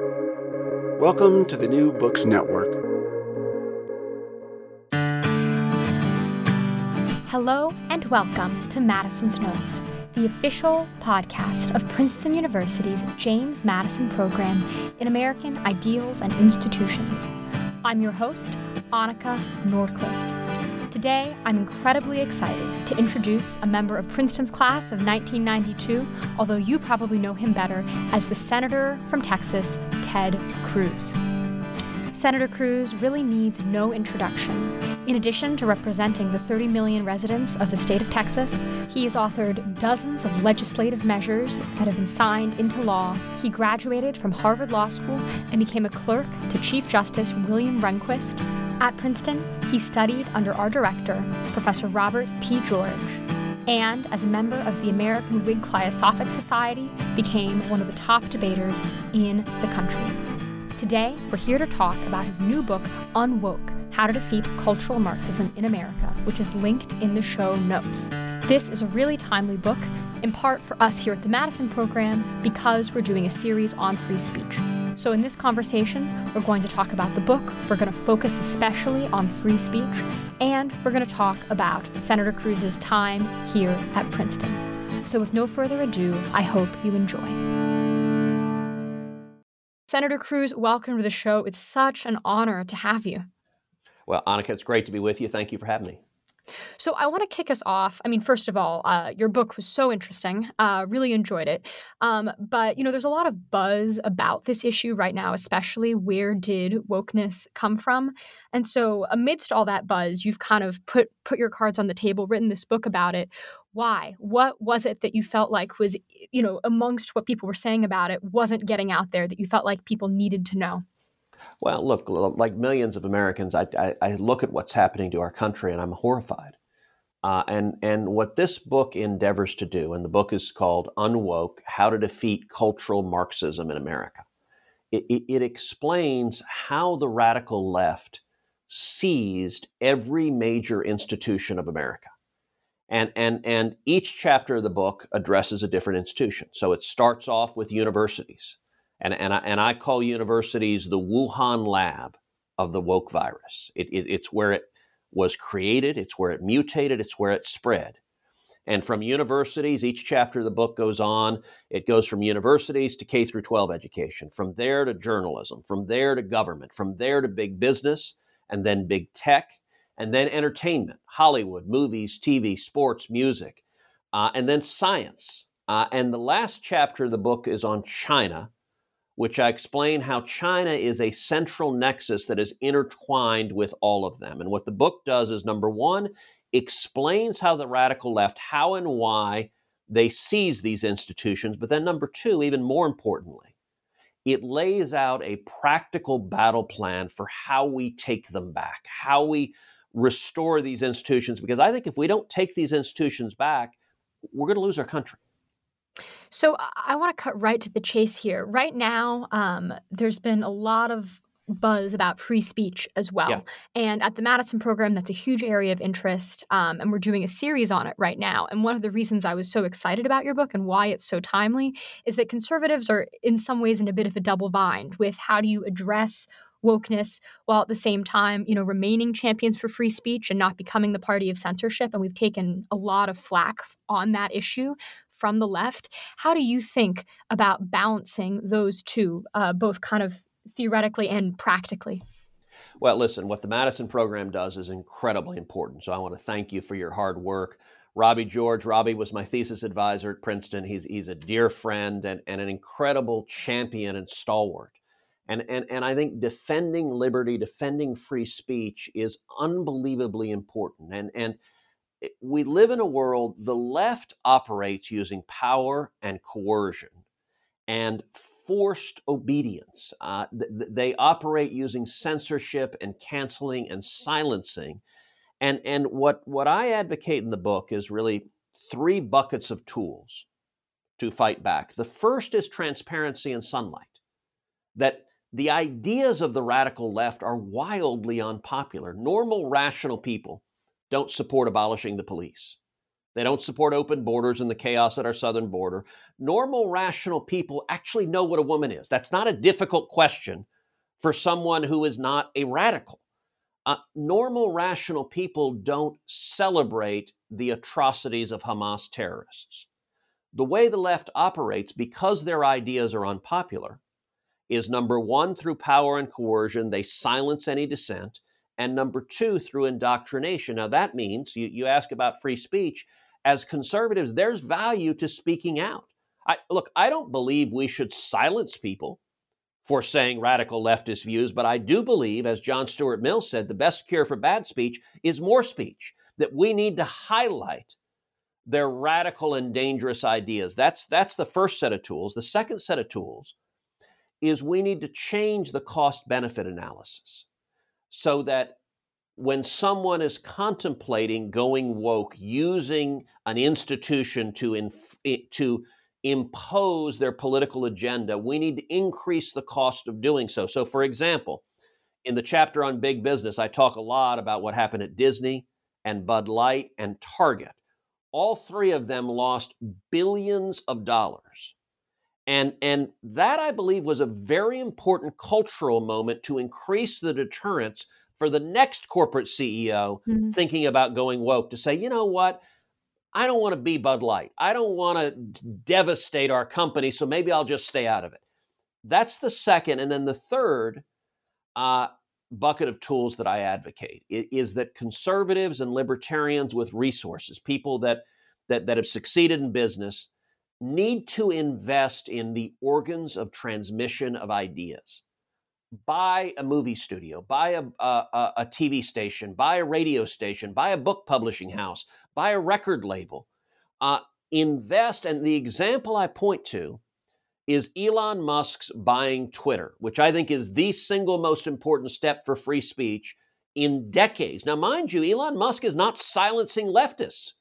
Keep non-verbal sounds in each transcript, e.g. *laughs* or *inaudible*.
Welcome to the New Books Network. Hello and welcome to Madison's Notes, the official podcast of Princeton University's James Madison program in American Ideals and Institutions. I'm your host, Annika Nordquist. Today, I'm incredibly excited to introduce a member of Princeton's class of 1992, although you probably know him better as the Senator from Texas, Ted Cruz. Senator Cruz really needs no introduction. In addition to representing the 30 million residents of the state of Texas, he has authored dozens of legislative measures that have been signed into law. He graduated from Harvard Law School and became a clerk to Chief Justice William Rehnquist at Princeton, he studied under our director, Professor Robert P. George, and as a member of the American Whig Cliosophic Society, became one of the top debaters in the country. Today, we're here to talk about his new book, Unwoke How to Defeat Cultural Marxism in America, which is linked in the show notes. This is a really timely book, in part for us here at the Madison program, because we're doing a series on free speech. So, in this conversation, we're going to talk about the book, we're going to focus especially on free speech, and we're going to talk about Senator Cruz's time here at Princeton. So, with no further ado, I hope you enjoy. Senator Cruz, welcome to the show. It's such an honor to have you. Well, Annika, it's great to be with you. Thank you for having me. So I want to kick us off. I mean, first of all, uh, your book was so interesting. Uh, really enjoyed it. Um, but you know, there's a lot of buzz about this issue right now, especially where did wokeness come from? And so, amidst all that buzz, you've kind of put put your cards on the table, written this book about it. Why? What was it that you felt like was, you know, amongst what people were saying about it, wasn't getting out there that you felt like people needed to know? Well, look, like millions of Americans, I, I, I look at what's happening to our country and I'm horrified. Uh, and, and what this book endeavors to do, and the book is called Unwoke How to Defeat Cultural Marxism in America, it, it, it explains how the radical left seized every major institution of America. And, and, and each chapter of the book addresses a different institution. So it starts off with universities and, and, I, and I call universities the Wuhan lab of the woke virus. It, it, it's where it was created, it's where it mutated, it's where it spread. And from universities, each chapter of the book goes on. It goes from universities to K through 12 education, from there to journalism, from there to government, from there to big business, and then big tech, and then entertainment, Hollywood, movies, TV, sports, music, uh, and then science. Uh, and the last chapter of the book is on China, which I explain how China is a central nexus that is intertwined with all of them. And what the book does is number one, explains how the radical left, how and why they seize these institutions. But then number two, even more importantly, it lays out a practical battle plan for how we take them back, how we restore these institutions. Because I think if we don't take these institutions back, we're going to lose our country. So I want to cut right to the chase here. Right now, um, there's been a lot of buzz about free speech as well. Yeah. And at the Madison program, that's a huge area of interest. Um, and we're doing a series on it right now. And one of the reasons I was so excited about your book and why it's so timely is that conservatives are, in some ways, in a bit of a double bind with how do you address wokeness while at the same time you know remaining champions for free speech and not becoming the party of censorship and we've taken a lot of flack on that issue from the left. How do you think about balancing those two, uh, both kind of theoretically and practically? Well, listen, what the Madison program does is incredibly important. So I want to thank you for your hard work. Robbie George, Robbie was my thesis advisor at Princeton. He's, he's a dear friend and, and an incredible champion and stalwart. And, and, and I think defending liberty, defending free speech is unbelievably important. And, and we live in a world, the left operates using power and coercion and forced obedience. Uh, th- they operate using censorship and canceling and silencing. And, and what, what I advocate in the book is really three buckets of tools to fight back. The first is transparency and sunlight, that the ideas of the radical left are wildly unpopular. Normal, rational people don't support abolishing the police. They don't support open borders and the chaos at our southern border. Normal, rational people actually know what a woman is. That's not a difficult question for someone who is not a radical. Uh, normal, rational people don't celebrate the atrocities of Hamas terrorists. The way the left operates, because their ideas are unpopular, is number one, through power and coercion, they silence any dissent. And number two, through indoctrination. Now, that means you, you ask about free speech. As conservatives, there's value to speaking out. I, look, I don't believe we should silence people for saying radical leftist views, but I do believe, as John Stuart Mill said, the best cure for bad speech is more speech, that we need to highlight their radical and dangerous ideas. That's, that's the first set of tools. The second set of tools is we need to change the cost benefit analysis so that when someone is contemplating going woke using an institution to, inf- to impose their political agenda, we need to increase the cost of doing so. So, for example, in the chapter on big business, I talk a lot about what happened at Disney and Bud Light and Target. All three of them lost billions of dollars. And, and that, I believe, was a very important cultural moment to increase the deterrence for the next corporate CEO mm-hmm. thinking about going woke to say, you know what? I don't want to be Bud Light. I don't want to devastate our company, so maybe I'll just stay out of it. That's the second. And then the third uh, bucket of tools that I advocate is that conservatives and libertarians with resources, people that, that, that have succeeded in business, need to invest in the organs of transmission of ideas. Buy a movie studio, buy a, a, a TV station, buy a radio station, buy a book publishing house, buy a record label, uh, invest. And the example I point to is Elon Musk's buying Twitter, which I think is the single most important step for free speech in decades. Now, mind you, Elon Musk is not silencing leftists.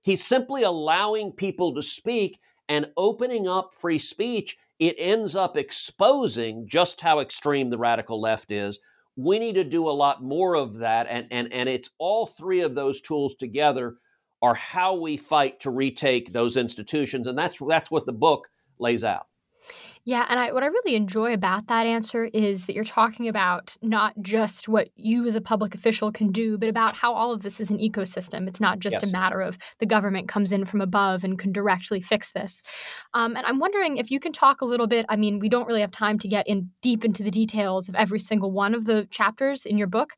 He's simply allowing people to speak and opening up free speech. It ends up exposing just how extreme the radical left is. We need to do a lot more of that. And, and, and it's all three of those tools together are how we fight to retake those institutions. And that's, that's what the book lays out. Yeah, and I, what I really enjoy about that answer is that you're talking about not just what you as a public official can do, but about how all of this is an ecosystem. It's not just yes. a matter of the government comes in from above and can directly fix this. Um, and I'm wondering if you can talk a little bit. I mean, we don't really have time to get in deep into the details of every single one of the chapters in your book.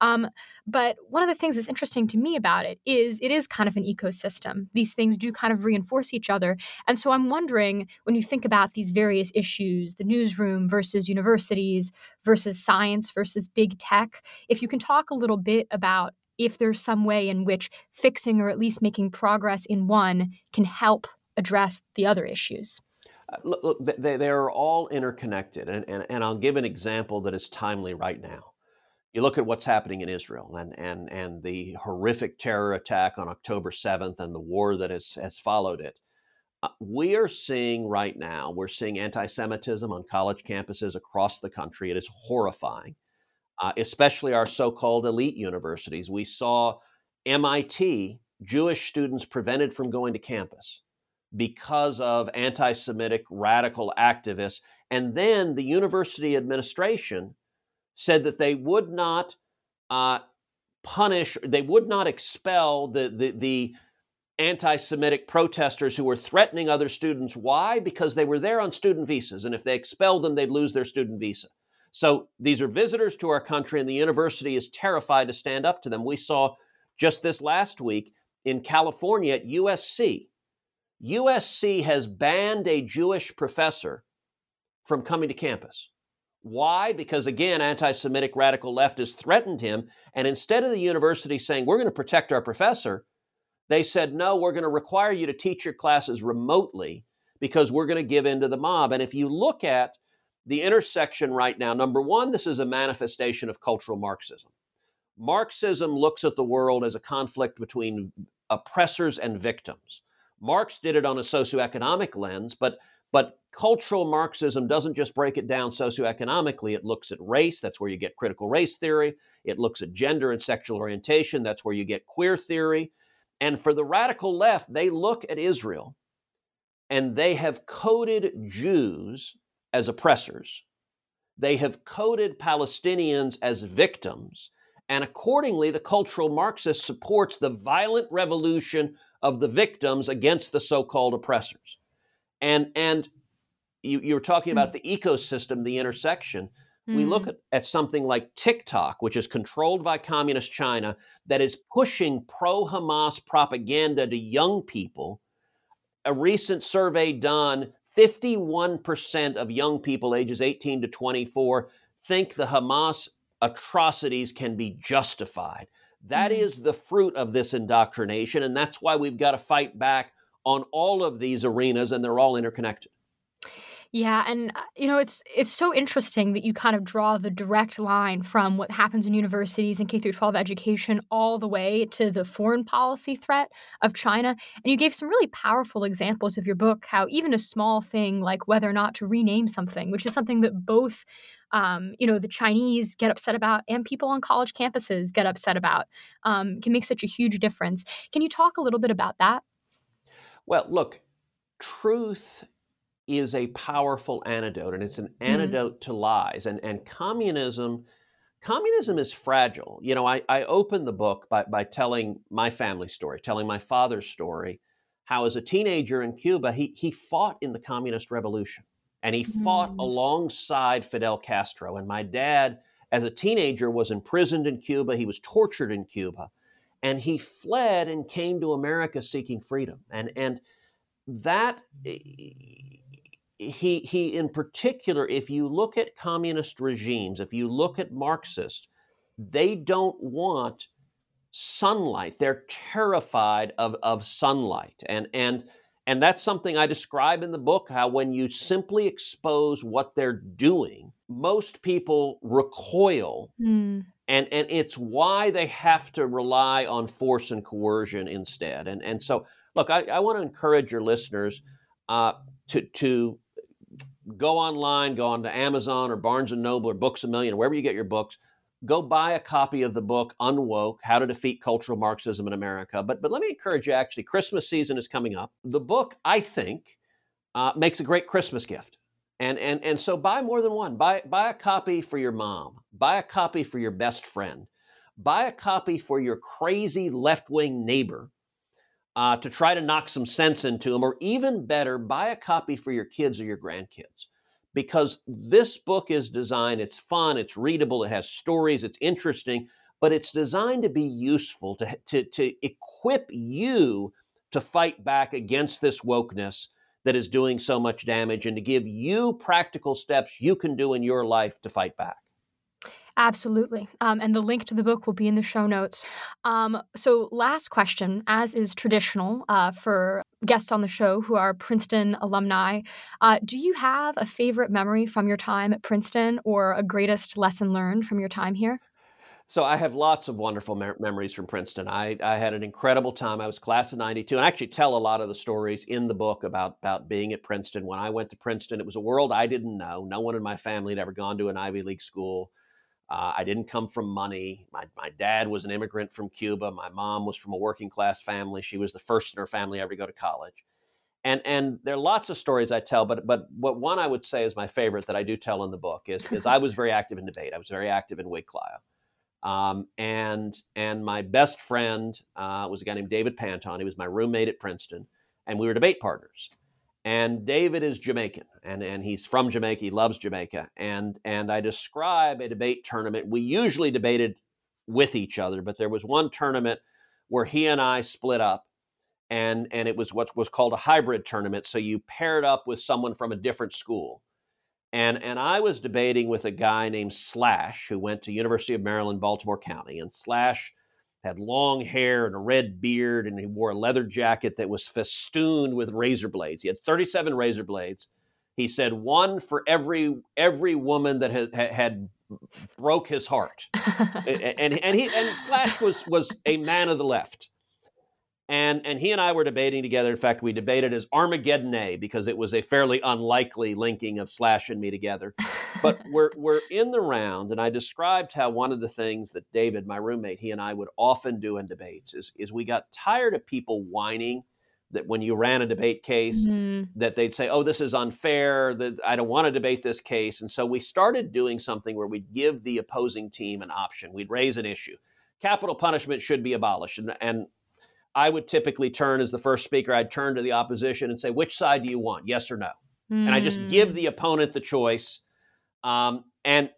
Um, but one of the things that's interesting to me about it is it is kind of an ecosystem. These things do kind of reinforce each other. And so I'm wondering when you think about these various issues, the newsroom versus universities versus science versus big tech, if you can talk a little bit about if there's some way in which fixing or at least making progress in one can help address the other issues. Uh, look, look they, they are all interconnected. And, and, and I'll give an example that is timely right now you look at what's happening in Israel and, and, and the horrific terror attack on October 7th and the war that has, has followed it. Uh, we are seeing right now, we're seeing anti Semitism on college campuses across the country. It is horrifying, uh, especially our so called elite universities. We saw MIT, Jewish students prevented from going to campus because of anti Semitic radical activists. And then the university administration said that they would not uh, punish, they would not expel the, the, the anti Semitic protesters who were threatening other students. Why? Because they were there on student visas. And if they expelled them, they'd lose their student visa. So these are visitors to our country, and the university is terrified to stand up to them. We saw just this last week in California at USC. USC has banned a Jewish professor from coming to campus. Why? Because again, anti Semitic radical leftists threatened him. And instead of the university saying, we're going to protect our professor, they said, no, we're going to require you to teach your classes remotely because we're going to give in to the mob. And if you look at the intersection right now, number one, this is a manifestation of cultural Marxism. Marxism looks at the world as a conflict between oppressors and victims. Marx did it on a socioeconomic lens, but but cultural Marxism doesn't just break it down socioeconomically. It looks at race, that's where you get critical race theory. It looks at gender and sexual orientation, that's where you get queer theory. And for the radical left, they look at Israel and they have coded Jews as oppressors. They have coded Palestinians as victims. And accordingly, the cultural Marxist supports the violent revolution of the victims against the so called oppressors. And, and you, you were talking about the ecosystem, the intersection. We look mm. at, at something like TikTok, which is controlled by communist China, that is pushing pro Hamas propaganda to young people. A recent survey done 51% of young people ages 18 to 24 think the Hamas atrocities can be justified. That mm. is the fruit of this indoctrination, and that's why we've got to fight back on all of these arenas, and they're all interconnected. Yeah, and uh, you know it's it's so interesting that you kind of draw the direct line from what happens in universities and K through 12 education all the way to the foreign policy threat of China. And you gave some really powerful examples of your book how even a small thing like whether or not to rename something, which is something that both um, you know the Chinese get upset about and people on college campuses get upset about, um, can make such a huge difference. Can you talk a little bit about that? Well, look, truth is a powerful antidote and it's an mm-hmm. antidote to lies and and communism communism is fragile you know i i open the book by by telling my family story telling my father's story how as a teenager in cuba he he fought in the communist revolution and he mm. fought mm-hmm. alongside fidel castro and my dad as a teenager was imprisoned in cuba he was tortured in cuba and he fled and came to america seeking freedom. And and that he he in particular if you look at communist regimes if you look at marxist they don't want sunlight. They're terrified of of sunlight. And and and that's something i describe in the book how when you simply expose what they're doing most people recoil mm. And and it's why they have to rely on force and coercion instead and and so look i, I want to encourage your listeners uh, to to go online, go on to Amazon or Barnes and Noble or Books a Million, wherever you get your books. Go buy a copy of the book Unwoke: How to Defeat Cultural Marxism in America. But but let me encourage you. Actually, Christmas season is coming up. The book, I think, uh, makes a great Christmas gift. And and and so buy more than one. Buy buy a copy for your mom. Buy a copy for your best friend. Buy a copy for your crazy left wing neighbor uh, to try to knock some sense into them, or even better, buy a copy for your kids or your grandkids. Because this book is designed, it's fun, it's readable, it has stories, it's interesting, but it's designed to be useful, to, to, to equip you to fight back against this wokeness that is doing so much damage and to give you practical steps you can do in your life to fight back. Absolutely. Um, and the link to the book will be in the show notes. Um, so, last question, as is traditional uh, for guests on the show who are Princeton alumni, uh, do you have a favorite memory from your time at Princeton or a greatest lesson learned from your time here? So I have lots of wonderful me- memories from Princeton. I, I had an incredible time. I was class of 92 and I actually tell a lot of the stories in the book about, about being at Princeton. When I went to Princeton, it was a world I didn't know. No one in my family had ever gone to an Ivy League school. Uh, I didn't come from money. My, my dad was an immigrant from Cuba. My mom was from a working class family. She was the first in her family ever to go to college. And, and there are lots of stories I tell, but, but what one I would say is my favorite that I do tell in the book is, is I was very active in debate. I was very active in Whig Clio. Um, and, and my best friend uh, was a guy named David Panton. He was my roommate at Princeton, and we were debate partners. And David is Jamaican, and, and he's from Jamaica. He loves Jamaica. And, and I describe a debate tournament. We usually debated with each other, but there was one tournament where he and I split up, and, and it was what was called a hybrid tournament. So you paired up with someone from a different school. And, and I was debating with a guy named Slash, who went to University of Maryland, Baltimore County. And Slash had long hair and a red beard, and he wore a leather jacket that was festooned with razor blades. He had 37 razor blades. He said one for every every woman that had, had broke his heart, *laughs* and, and and he and Slash was was a man of the left. And, and he and I were debating together. In fact, we debated as Armageddon A because it was a fairly unlikely linking of Slash and me together. But *laughs* we're, we're in the round, and I described how one of the things that David, my roommate, he and I would often do in debates is, is we got tired of people whining that when you ran a debate case mm-hmm. that they'd say oh this is unfair that i don't want to debate this case and so we started doing something where we'd give the opposing team an option we'd raise an issue capital punishment should be abolished and, and I would typically turn as the first speaker, I'd turn to the opposition and say, which side do you want? Yes or no? Mm. And I just give the hmm. opponent the choice. Um, and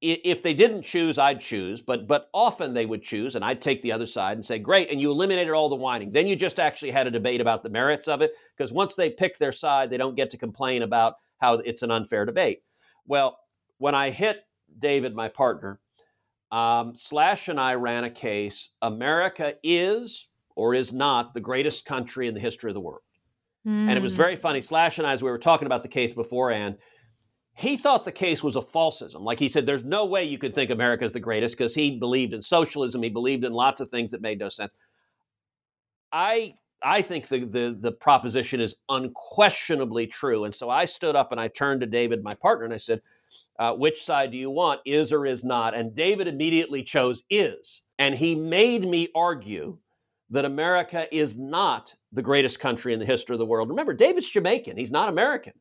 if they didn't choose, I'd choose, but but often they would choose, and I'd take the other side and say, "Great!" And you eliminated all the whining. Then you just actually had a debate about the merits of it, because once they pick their side, they don't get to complain about how it's an unfair debate. Well, when I hit David, my partner, um, Slash and I ran a case. America is or is not the greatest country in the history of the world. Mm. And it was very hmm. funny. Slash and I, as we were talking about the case beforehand, he thought the case was a falsism. Like he said, there's no way you could think America is the greatest because he believed in socialism. He believed in lots of things that made no sense. I I think the, the the proposition is unquestionably true. And so I stood up and I turned to David, my partner, and I said, uh, which side do you want, is or is not? And David immediately chose is. And he made me argue that America is not the greatest country in the history of the world. Remember, David's Jamaican, he's not American.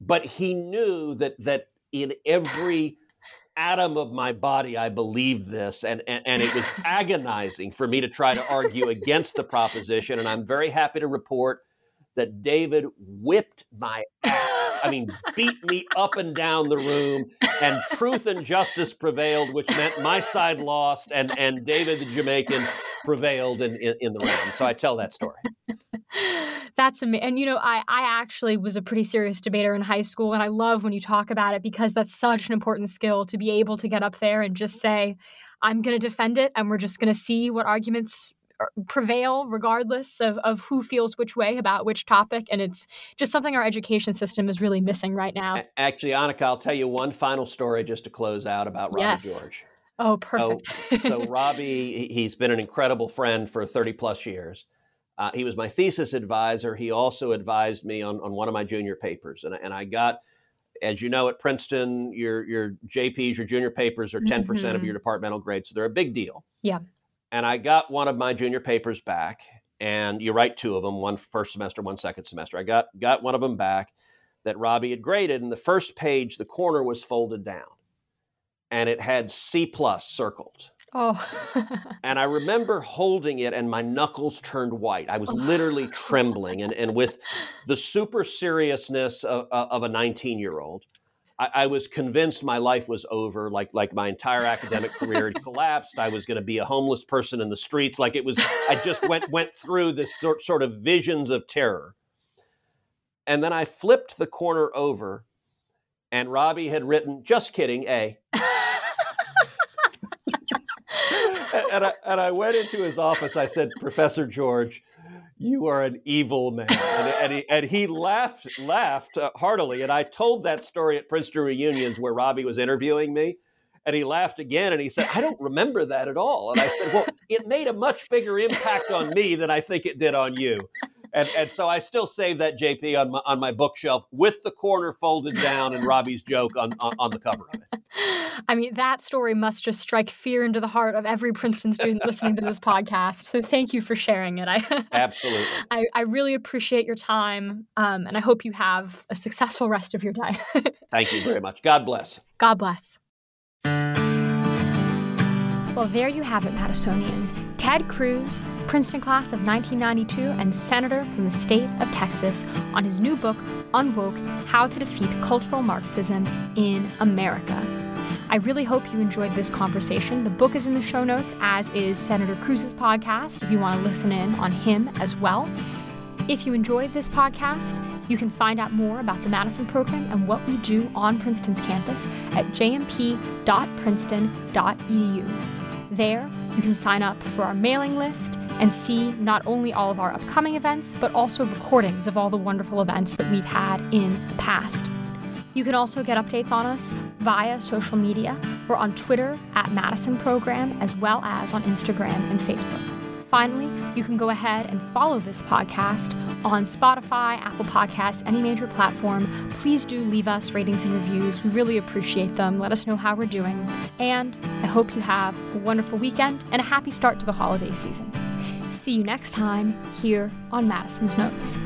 But he knew that, that in every atom of my body, I believed this. And, and, and it was *laughs* agonizing for me to try to argue against the proposition. And I'm very happy to report that David whipped my ass I mean, *laughs* beat me up and down the room, and truth and justice prevailed, which meant my side lost, and and David the Jamaican prevailed in, in, in the round. So I tell that story. *laughs* That's amazing. And you know, I I actually was a pretty serious debater in high school, and I love when you talk about it because that's such an important skill to be able to get up there and just say, "I'm going to defend it," and we're just going to see what arguments prevail regardless of, of who feels which way about which topic. And it's just something our education system is really missing right now. Actually, Annika, I'll tell you one final story just to close out about Robbie yes. George. Oh, perfect. So, *laughs* so Robbie, he's been an incredible friend for 30 plus years. Uh, he was my thesis advisor. He also advised me on, on one of my junior papers. And, and I got, as you know, at Princeton, your, your JPs, your junior papers are 10% mm-hmm. of your departmental grade. So they're a big deal. Yeah and I got one of my junior papers back, and you write two of them, one first semester, one second semester. I got got one of them back that Robbie had graded, and the first page, the corner was folded down, and it had C plus circled. Oh. *laughs* and I remember holding it, and my knuckles turned white. I was literally trembling, and, and with the super seriousness of, of a 19 year old, I, I, was convinced my life was over. Like like my entire academic career had collapsed. I was going to be a homeless person in the streets. Like it was. I just went went through this sort sort of visions of terror. And then I flipped the corner over, and Robbie had written, "Just kidding, A." and, I, and I went into his office. I said, Professor George, you are an evil man. And, and, he, and he laughed laughed uh, heartily. And i told that story at princeton reunions where robbie was interviewing me. And he laughed again and he said i don't remember that at all. And i said well it made a much bigger impact on me than i think it did on you and and so I still save that JP on my on my bookshelf with the corner folded down and Robbie's joke on, on, on the cover of it. *laughs* I mean, that story must just strike fear into the heart of every Princeton student listening to this podcast. So thank you for sharing it. I *laughs* absolutely. I, I really appreciate your time, um, and I hope you have a successful rest of your day. *laughs* thank you very much. God bless. God bless. Well, there you have it, Madisonians. Ted Cruz, Princeton class of 1992 and senator from the state of Texas, on his new book, Unwoke How to Defeat Cultural Marxism in America. I really hope you enjoyed this conversation. The book is in the show notes, as is Senator Cruz's podcast, if you want to listen in on him as well. If you enjoyed this podcast, you can find out more about the Madison program and what we do on Princeton's campus at jmp.princeton.edu. There, you can sign up for our mailing list and see not only all of our upcoming events, but also recordings of all the wonderful events that we've had in the past. You can also get updates on us via social media. We're on Twitter at Madison Program, as well as on Instagram and Facebook. Finally, you can go ahead and follow this podcast on Spotify, Apple Podcasts, any major platform. Please do leave us ratings and reviews. We really appreciate them. Let us know how we're doing. And I hope you have a wonderful weekend and a happy start to the holiday season. See you next time here on Madison's Notes.